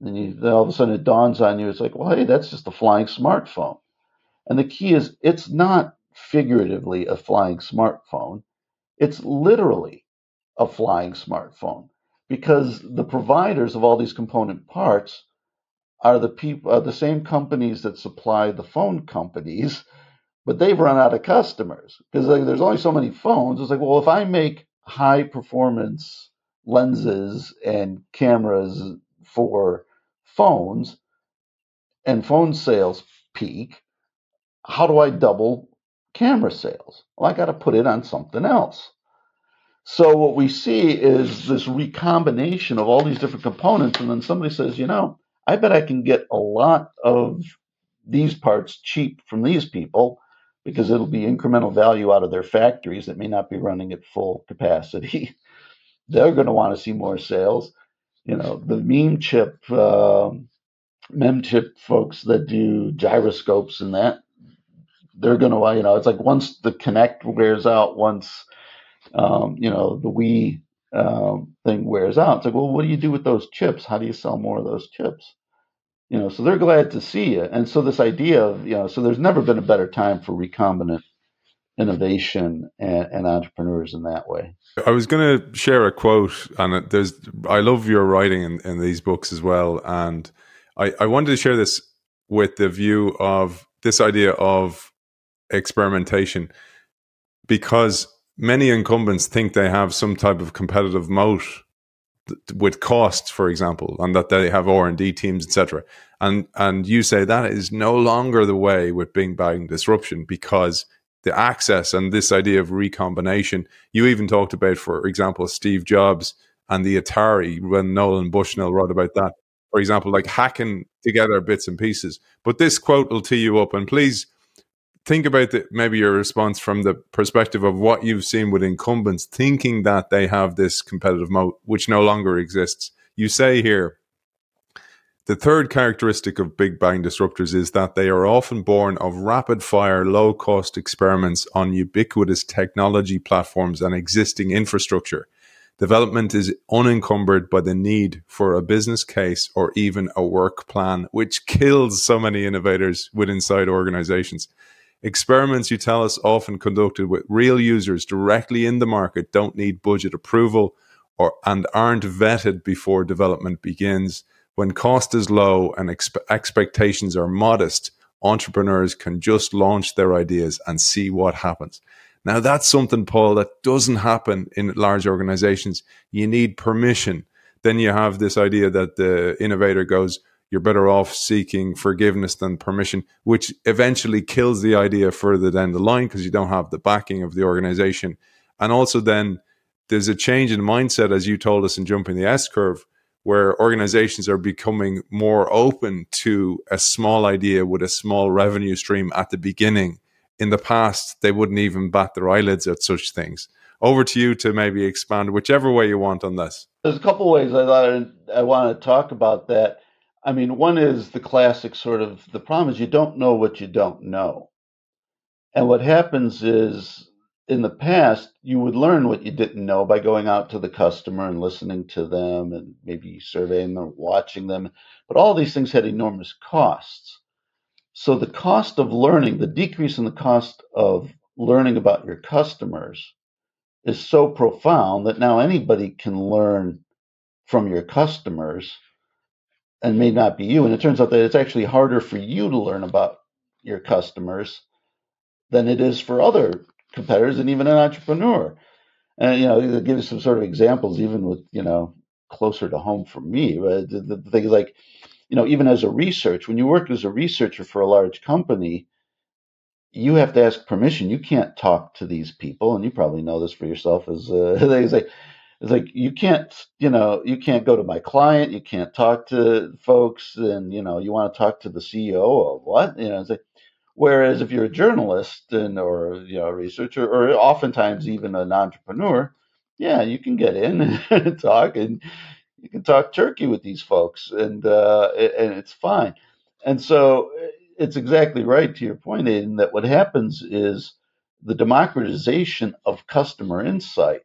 And you, then all of a sudden it dawns on you, it's like, well, hey, that's just a flying smartphone. And the key is it's not figuratively a flying smartphone, it's literally a flying smartphone because the providers of all these component parts are the people are the same companies that supply the phone companies but they've run out of customers. Because like, there's only so many phones. It's like well if i make high performance lenses and cameras for phones and phone sales peak how do i double camera sales? Well i got to put it on something else. So what we see is this recombination of all these different components and then somebody says you know I bet I can get a lot of these parts cheap from these people because it'll be incremental value out of their factories that may not be running at full capacity. They're going to want to see more sales. You know, the meme chip, uh, mem chip folks that do gyroscopes and that, they're going to, you know, it's like once the Kinect wears out, once, um, you know, the Wii um, thing wears out. It's like, well, what do you do with those chips? How do you sell more of those chips? You know, so they're glad to see you. And so this idea of, you know, so there's never been a better time for recombinant innovation and, and entrepreneurs in that way. I was going to share a quote, and there's I love your writing in, in these books as well, and I, I wanted to share this with the view of this idea of experimentation because many incumbents think they have some type of competitive moat with costs, for example, and that they have R and D teams, etc. And and you say that is no longer the way with Big Bang disruption because the access and this idea of recombination. You even talked about, for example, Steve Jobs and the Atari when Nolan Bushnell wrote about that. For example, like hacking together bits and pieces. But this quote will tee you up, and please think about the, maybe your response from the perspective of what you've seen with incumbents thinking that they have this competitive moat which no longer exists. You say here the third characteristic of big bang disruptors is that they are often born of rapid fire low cost experiments on ubiquitous technology platforms and existing infrastructure. Development is unencumbered by the need for a business case or even a work plan which kills so many innovators with inside organizations Experiments, you tell us, often conducted with real users directly in the market don't need budget approval or and aren't vetted before development begins. When cost is low and expe- expectations are modest, entrepreneurs can just launch their ideas and see what happens. Now, that's something, Paul, that doesn't happen in large organizations. You need permission. Then you have this idea that the innovator goes, you're better off seeking forgiveness than permission, which eventually kills the idea further down the line because you don't have the backing of the organization. And also, then there's a change in mindset, as you told us in Jumping the S Curve, where organizations are becoming more open to a small idea with a small revenue stream at the beginning. In the past, they wouldn't even bat their eyelids at such things. Over to you to maybe expand whichever way you want on this. There's a couple ways I thought I want to talk about that. I mean, one is the classic sort of the problem is you don't know what you don't know. And what happens is in the past, you would learn what you didn't know by going out to the customer and listening to them and maybe surveying them, watching them. But all these things had enormous costs. So the cost of learning, the decrease in the cost of learning about your customers is so profound that now anybody can learn from your customers and may not be you. And it turns out that it's actually harder for you to learn about your customers than it is for other competitors and even an entrepreneur. And you know, to give you some sort of examples, even with you know closer to home for me. But the, the thing is like, you know, even as a research, when you work as a researcher for a large company, you have to ask permission. You can't talk to these people, and you probably know this for yourself. As uh, they say, It's like you can't, you know, you can't go to my client, you can't talk to folks, and you know, you want to talk to the CEO of what? You know, like, whereas if you're a journalist and or you know a researcher or oftentimes even an entrepreneur, yeah, you can get in and talk and you can talk turkey with these folks, and uh, and it's fine. And so it's exactly right to your point, Aidan, that what happens is the democratization of customer insight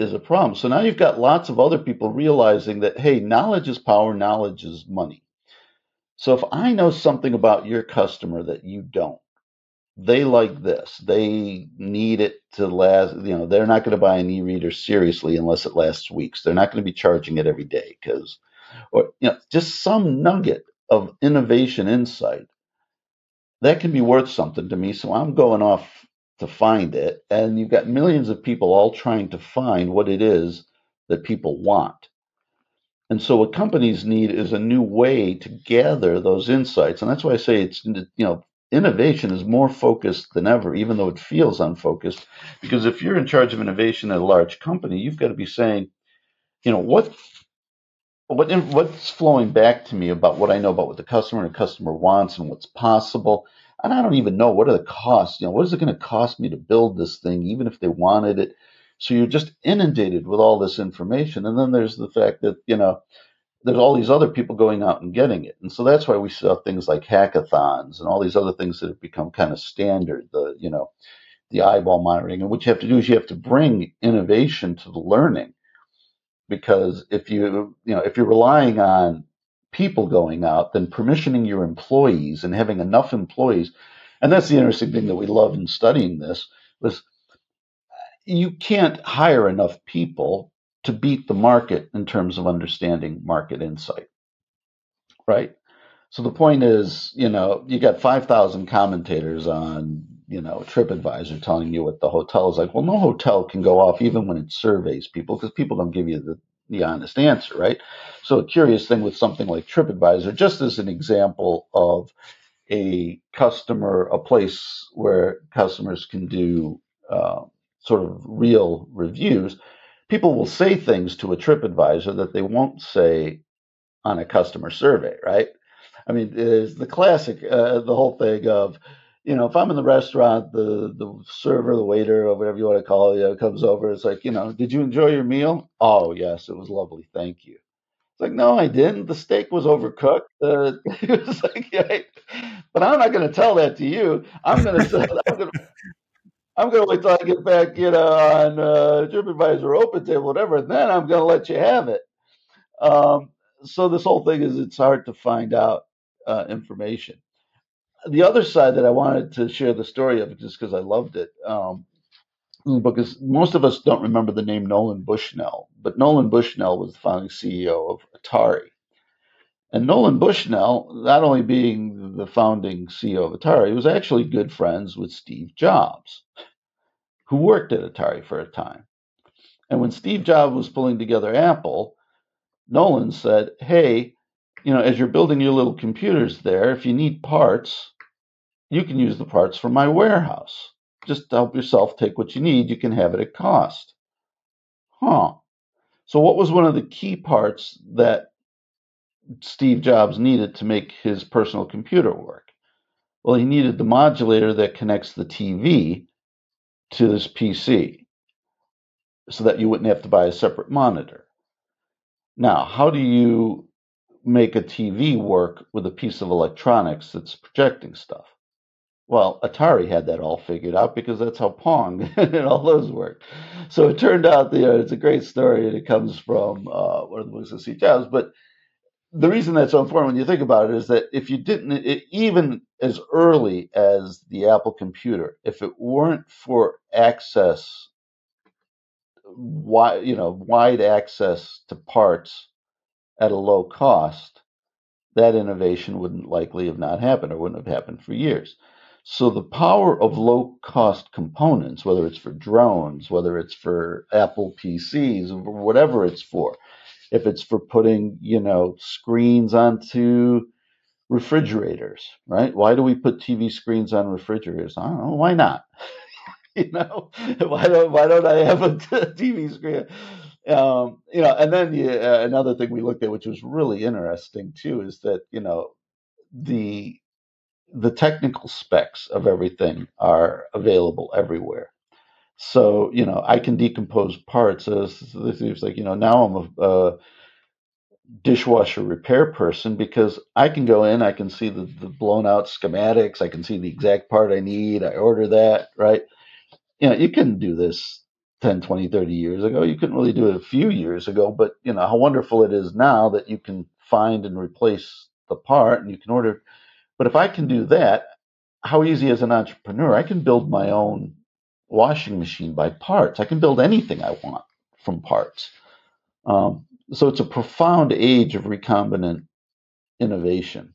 is a problem. So now you've got lots of other people realizing that, hey, knowledge is power, knowledge is money. So if I know something about your customer that you don't, they like this. They need it to last. You know, they're not going to buy an e-reader seriously unless it lasts weeks. They're not going to be charging it every day because, or you know, just some nugget of innovation insight that can be worth something to me. So I'm going off to find it, and you've got millions of people all trying to find what it is that people want. And so what companies need is a new way to gather those insights. And that's why I say it's you know innovation is more focused than ever, even though it feels unfocused. Because if you're in charge of innovation at a large company, you've got to be saying, you know, what what what's flowing back to me about what I know about what the customer and the customer wants and what's possible. And I don't even know what are the costs. You know, what is it going to cost me to build this thing, even if they wanted it? So you're just inundated with all this information. And then there's the fact that, you know, there's all these other people going out and getting it. And so that's why we saw things like hackathons and all these other things that have become kind of standard, the, you know, the eyeball monitoring. And what you have to do is you have to bring innovation to the learning. Because if you, you know, if you're relying on people going out, than permissioning your employees and having enough employees, and that's the interesting thing that we love in studying this, was you can't hire enough people to beat the market in terms of understanding market insight. Right? So the point is, you know, you got 5,000 commentators on, you know, TripAdvisor telling you what the hotel is like. Well, no hotel can go off even when it surveys people because people don't give you the, the honest answer, right? So a curious thing with something like TripAdvisor, just as an example of a customer, a place where customers can do uh, sort of real reviews, people will say things to a TripAdvisor that they won't say on a customer survey, right? I mean, it's the classic, uh, the whole thing of, you know, if I'm in the restaurant, the the server, the waiter, or whatever you want to call it, you know, comes over. It's like, you know, did you enjoy your meal? Oh yes, it was lovely, thank you. It's like, no, I didn't. The steak was overcooked. Uh, it was like, right? but I'm not going to tell that to you. I'm going to. I'm going to I'm going to wait till I get back, you know, on uh, TripAdvisor, Open Table, whatever, and then I'm going to let you have it. Um, so this whole thing is it's hard to find out uh, information. The other side that I wanted to share the story of, just because I loved it, um, because most of us don't remember the name Nolan Bushnell, but Nolan Bushnell was the founding CEO of Atari. And Nolan Bushnell, not only being the founding CEO of Atari, was actually good friends with Steve Jobs who worked at Atari for a time. And when Steve Jobs was pulling together Apple, Nolan said, Hey, you know, as you're building your little computers there, if you need parts, you can use the parts from my warehouse. Just help yourself take what you need. You can have it at cost. Huh. So, what was one of the key parts that Steve Jobs needed to make his personal computer work? Well, he needed the modulator that connects the TV to this PC so that you wouldn't have to buy a separate monitor. Now, how do you make a TV work with a piece of electronics that's projecting stuff? Well, Atari had that all figured out because that's how Pong and all those work. So it turned out, you know, it's a great story, and it comes from uh, one of the books of Steve Jobs. But the reason that's so important when you think about it is that if you didn't, it, even as early as the Apple computer, if it weren't for access, wide, you know, wide access to parts at a low cost, that innovation wouldn't likely have not happened or wouldn't have happened for years. So the power of low cost components, whether it's for drones, whether it's for Apple PCs, whatever it's for, if it's for putting, you know, screens onto refrigerators, right? Why do we put TV screens on refrigerators? I don't know. Why not? you know, why don't why don't I have a TV screen? Um, you know, and then uh, another thing we looked at, which was really interesting too, is that you know the the technical specs of everything are available everywhere. So you know, I can decompose parts. As it's like you know, now I'm a, a dishwasher repair person because I can go in, I can see the, the blown out schematics, I can see the exact part I need, I order that, right? You know, you couldn't do this 10, 20, 30 years ago. You couldn't really do it a few years ago, but you know, how wonderful it is now that you can find and replace the part and you can order. But if I can do that, how easy as an entrepreneur, I can build my own washing machine by parts. I can build anything I want from parts. Um, so it's a profound age of recombinant innovation.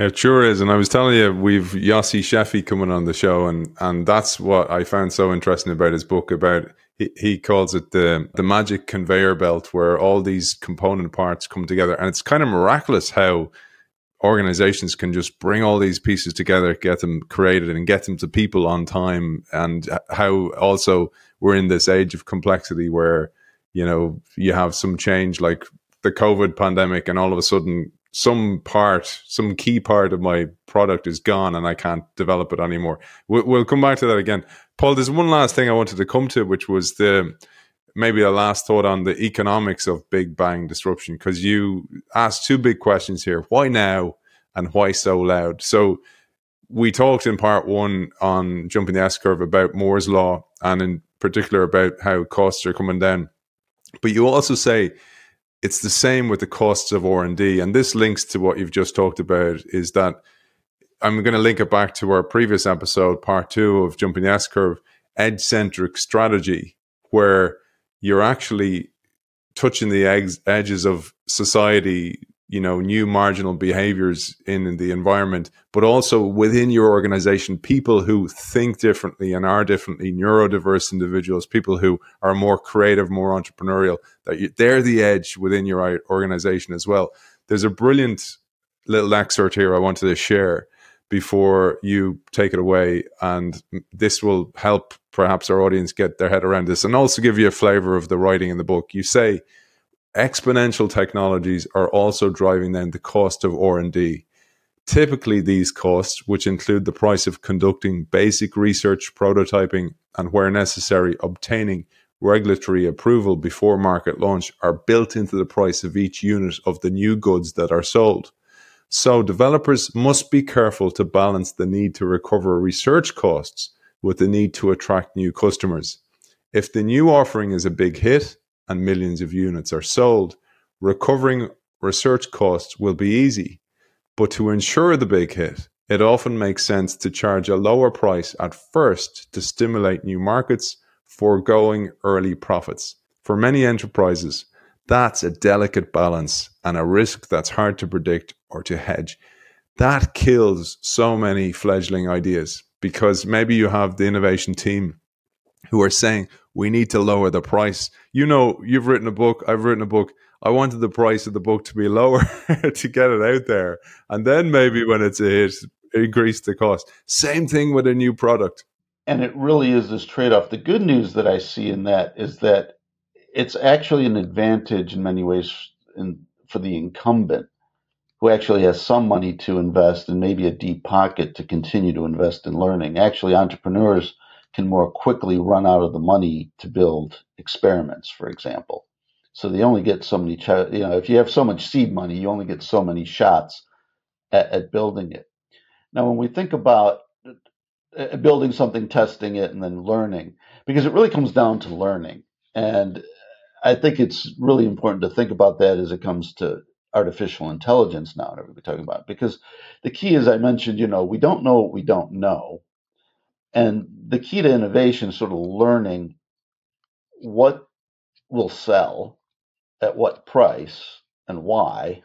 It sure is, and I was telling you, we've Yossi Sheffi coming on the show, and and that's what I found so interesting about his book. About he, he calls it the the magic conveyor belt, where all these component parts come together, and it's kind of miraculous how organizations can just bring all these pieces together, get them created, and get them to people on time, and how also we're in this age of complexity where you know you have some change like the COVID pandemic, and all of a sudden some part, some key part of my product is gone and I can't develop it anymore. We'll, come back to that again. Paul, there's one last thing I wanted to come to, which was the maybe a last thought on the economics of Big Bang disruption, because you asked two big questions here why now and why so loud? So, we talked in part one on jumping the S curve about Moore's law and in particular about how costs are coming down. But you also say it's the same with the costs of R&D. And this links to what you've just talked about is that I'm going to link it back to our previous episode, part two of Jumping the S Curve, edge centric strategy, where you're actually touching the edges of society you know new marginal behaviors in the environment but also within your organization people who think differently and are differently neurodiverse individuals people who are more creative more entrepreneurial that you, they're the edge within your organization as well. There's a brilliant little excerpt here i wanted to share before you take it away and this will help perhaps our audience get their head around this and also give you a flavor of the writing in the book. You say exponential technologies are also driving down the cost of R&D. Typically, these costs, which include the price of conducting basic research, prototyping, and where necessary, obtaining regulatory approval before market launch, are built into the price of each unit of the new goods that are sold. So, developers must be careful to balance the need to recover research costs with the need to attract new customers. If the new offering is a big hit, and millions of units are sold, recovering research costs will be easy. But to ensure the big hit, it often makes sense to charge a lower price at first to stimulate new markets, foregoing early profits. For many enterprises, that's a delicate balance and a risk that's hard to predict or to hedge. That kills so many fledgling ideas because maybe you have the innovation team who are saying, we need to lower the price. You know, you've written a book, I've written a book. I wanted the price of the book to be lower to get it out there. And then maybe when it's a hit, increase the cost. Same thing with a new product. And it really is this trade off. The good news that I see in that is that it's actually an advantage in many ways in, for the incumbent who actually has some money to invest and maybe a deep pocket to continue to invest in learning. Actually, entrepreneurs can more quickly run out of the money to build experiments, for example. So they only get so many, you know, if you have so much seed money, you only get so many shots at, at building it. Now, when we think about uh, building something, testing it, and then learning, because it really comes down to learning. And I think it's really important to think about that as it comes to artificial intelligence now and everybody talking about it. because the key as I mentioned, you know, we don't know what we don't know. And the key to innovation is sort of learning what will sell at what price and why,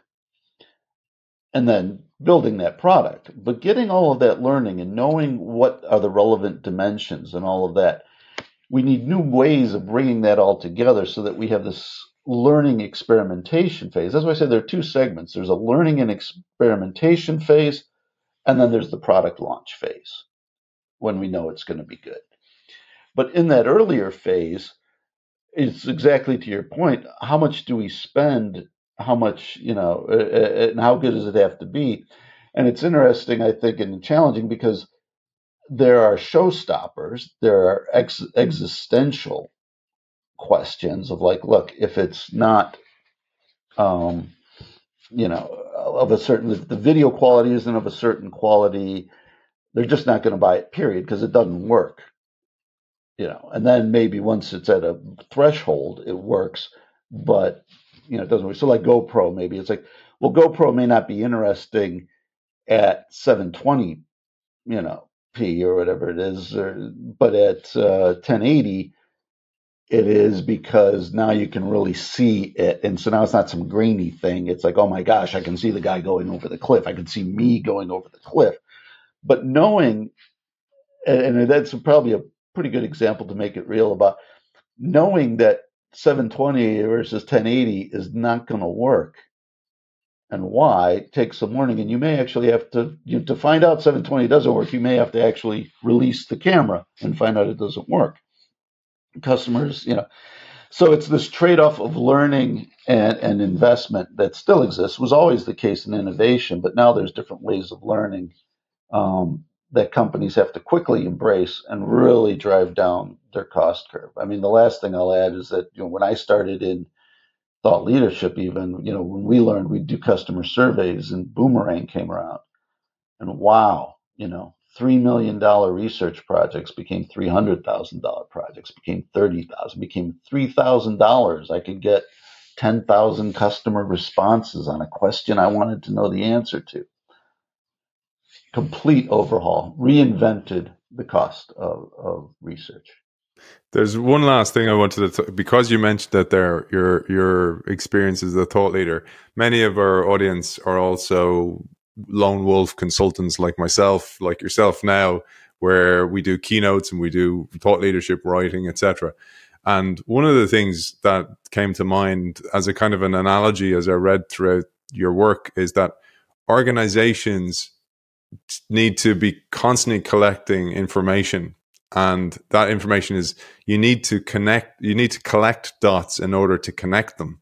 and then building that product. But getting all of that learning and knowing what are the relevant dimensions and all of that, we need new ways of bringing that all together so that we have this learning experimentation phase. That's why I said there are two segments there's a learning and experimentation phase, and then there's the product launch phase when we know it's going to be good. But in that earlier phase, it's exactly to your point. How much do we spend? How much, you know, and how good does it have to be? And it's interesting, I think, and challenging because there are showstoppers, there are ex- existential questions of like, look, if it's not, um, you know, of a certain, the video quality isn't of a certain quality, they're just not going to buy it, period, because it doesn't work. You know, and then maybe once it's at a threshold, it works, but you know, it doesn't work. So like GoPro, maybe it's like, well, GoPro may not be interesting at 720, you know, p or whatever it is, or, but at uh, 1080, it is because now you can really see it, and so now it's not some grainy thing. It's like, oh my gosh, I can see the guy going over the cliff. I can see me going over the cliff. But knowing, and, that's probably a pretty good example to make it real about knowing that 720 versus 1080 is not going to work and why takes some learning and you may actually have to you know, to find out 720 doesn't work you may have to actually release the camera and find out it doesn't work. Customers you know so it's this trade-off of learning and, and investment that still exists was always the case in innovation but now there's different ways of learning um, that companies have to quickly embrace and really drive down their cost curve. I mean the last thing i'll add is that you know when i started in thought leadership even you know when we learned we'd do customer surveys and Zoomerang came around and wow you know three million dollar research projects became three hundred thousand dollar projects became thirty thousand became three thousand dollars. I could get ten thousand customer responses on a question i wanted to know the answer to complete overhaul reinvented the cost of, of research there's one last thing I wanted to, because you mentioned that there, your your experience as a thought leader. Many of our audience are also lone wolf consultants like myself, like yourself now, where we do keynotes and we do thought leadership writing, etc. And one of the things that came to mind as a kind of an analogy as I read throughout your work is that organizations need to be constantly collecting information. And that information is you need to connect you need to collect dots in order to connect them.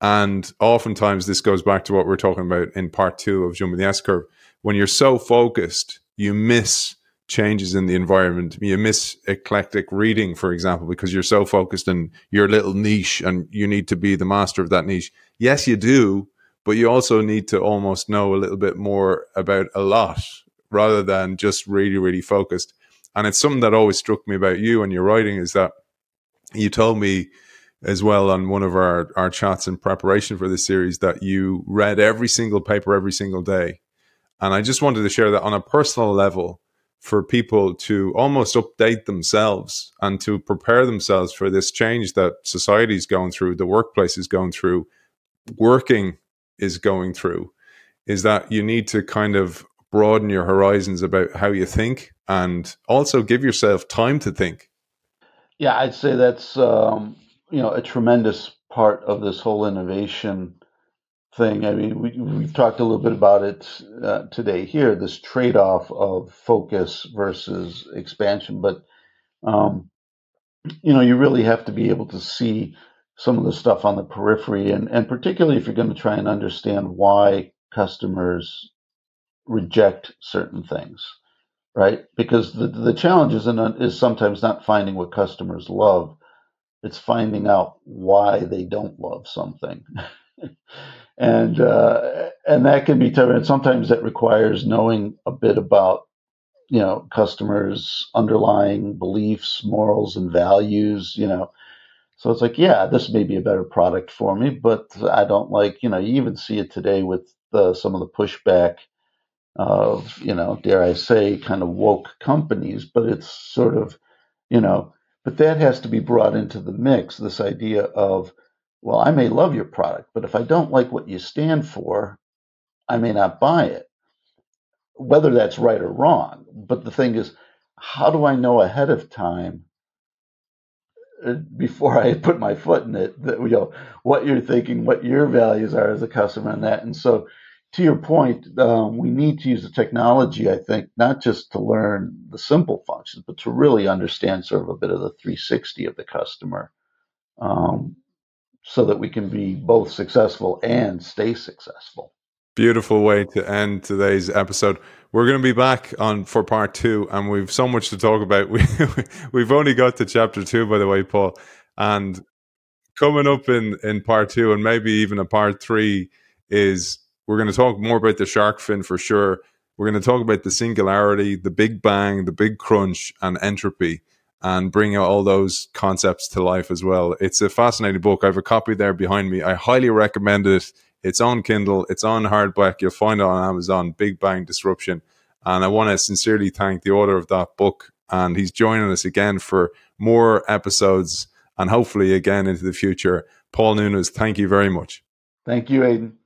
And oftentimes this goes back to what we're talking about in part two of jumping the s curve. When you're so focused you miss changes in the environment. You miss eclectic reading for example because you're so focused in your little niche and you need to be the master of that niche. Yes you do but you also need to almost know a little bit more about a lot rather than just really really focused and it's something that always struck me about you and your writing is that you told me as well on one of our, our chats in preparation for this series that you read every single paper every single day. And I just wanted to share that on a personal level for people to almost update themselves and to prepare themselves for this change that society is going through, the workplace is going through, working is going through, is that you need to kind of broaden your horizons about how you think and also give yourself time to think. Yeah, I'd say that's um, you know a tremendous part of this whole innovation thing. I mean, we, we've talked a little bit about it uh, today here. This trade-off of focus versus expansion, but um, you know, you really have to be able to see some of the stuff on the periphery, and and particularly if you're going to try and understand why customers reject certain things, right? Because the the challenge is, in, is sometimes not finding what customers love; it's finding out why they don't love something, and uh, and that can be tough. And sometimes that requires knowing a bit about you know customers' underlying beliefs, morals, and values. You know. So it's like, yeah, this may be a better product for me, but I don't like, you know, you even see it today with the, some of the pushback of, you know, dare I say, kind of woke companies, but it's sort of, you know, but that has to be brought into the mix. This idea of, well, I may love your product, but if I don't like what you stand for, I may not buy it, whether that's right or wrong. But the thing is, how do I know ahead of time before I put my foot in it that you know what you're thinking, what your values are as a customer, and that. And so to your point, um, we need to use the technology, I think, not just to learn the simple functions, but to really understand sort of a bit of the 360 of the customer um, so that we can be both successful and stay successful. Beautiful way to end today's episode. We're going to be back on for part two, and we've so much to talk about. We we've only got to chapter two, by the way, Paul, and coming up in in part two, and maybe even a part three, is we're going to talk more about the shark fin for sure. We're going to talk about the singularity, the big bang, the big crunch, and entropy, and bring all those concepts to life as well. It's a fascinating book. I have a copy there behind me. I highly recommend it it's on Kindle, it's on hardback. You'll find it on Amazon, Big Bang Disruption. And I want to sincerely thank the author of that book. And he's joining us again for more episodes and hopefully again into the future. Paul Nunes, thank you very much. Thank you, Aidan.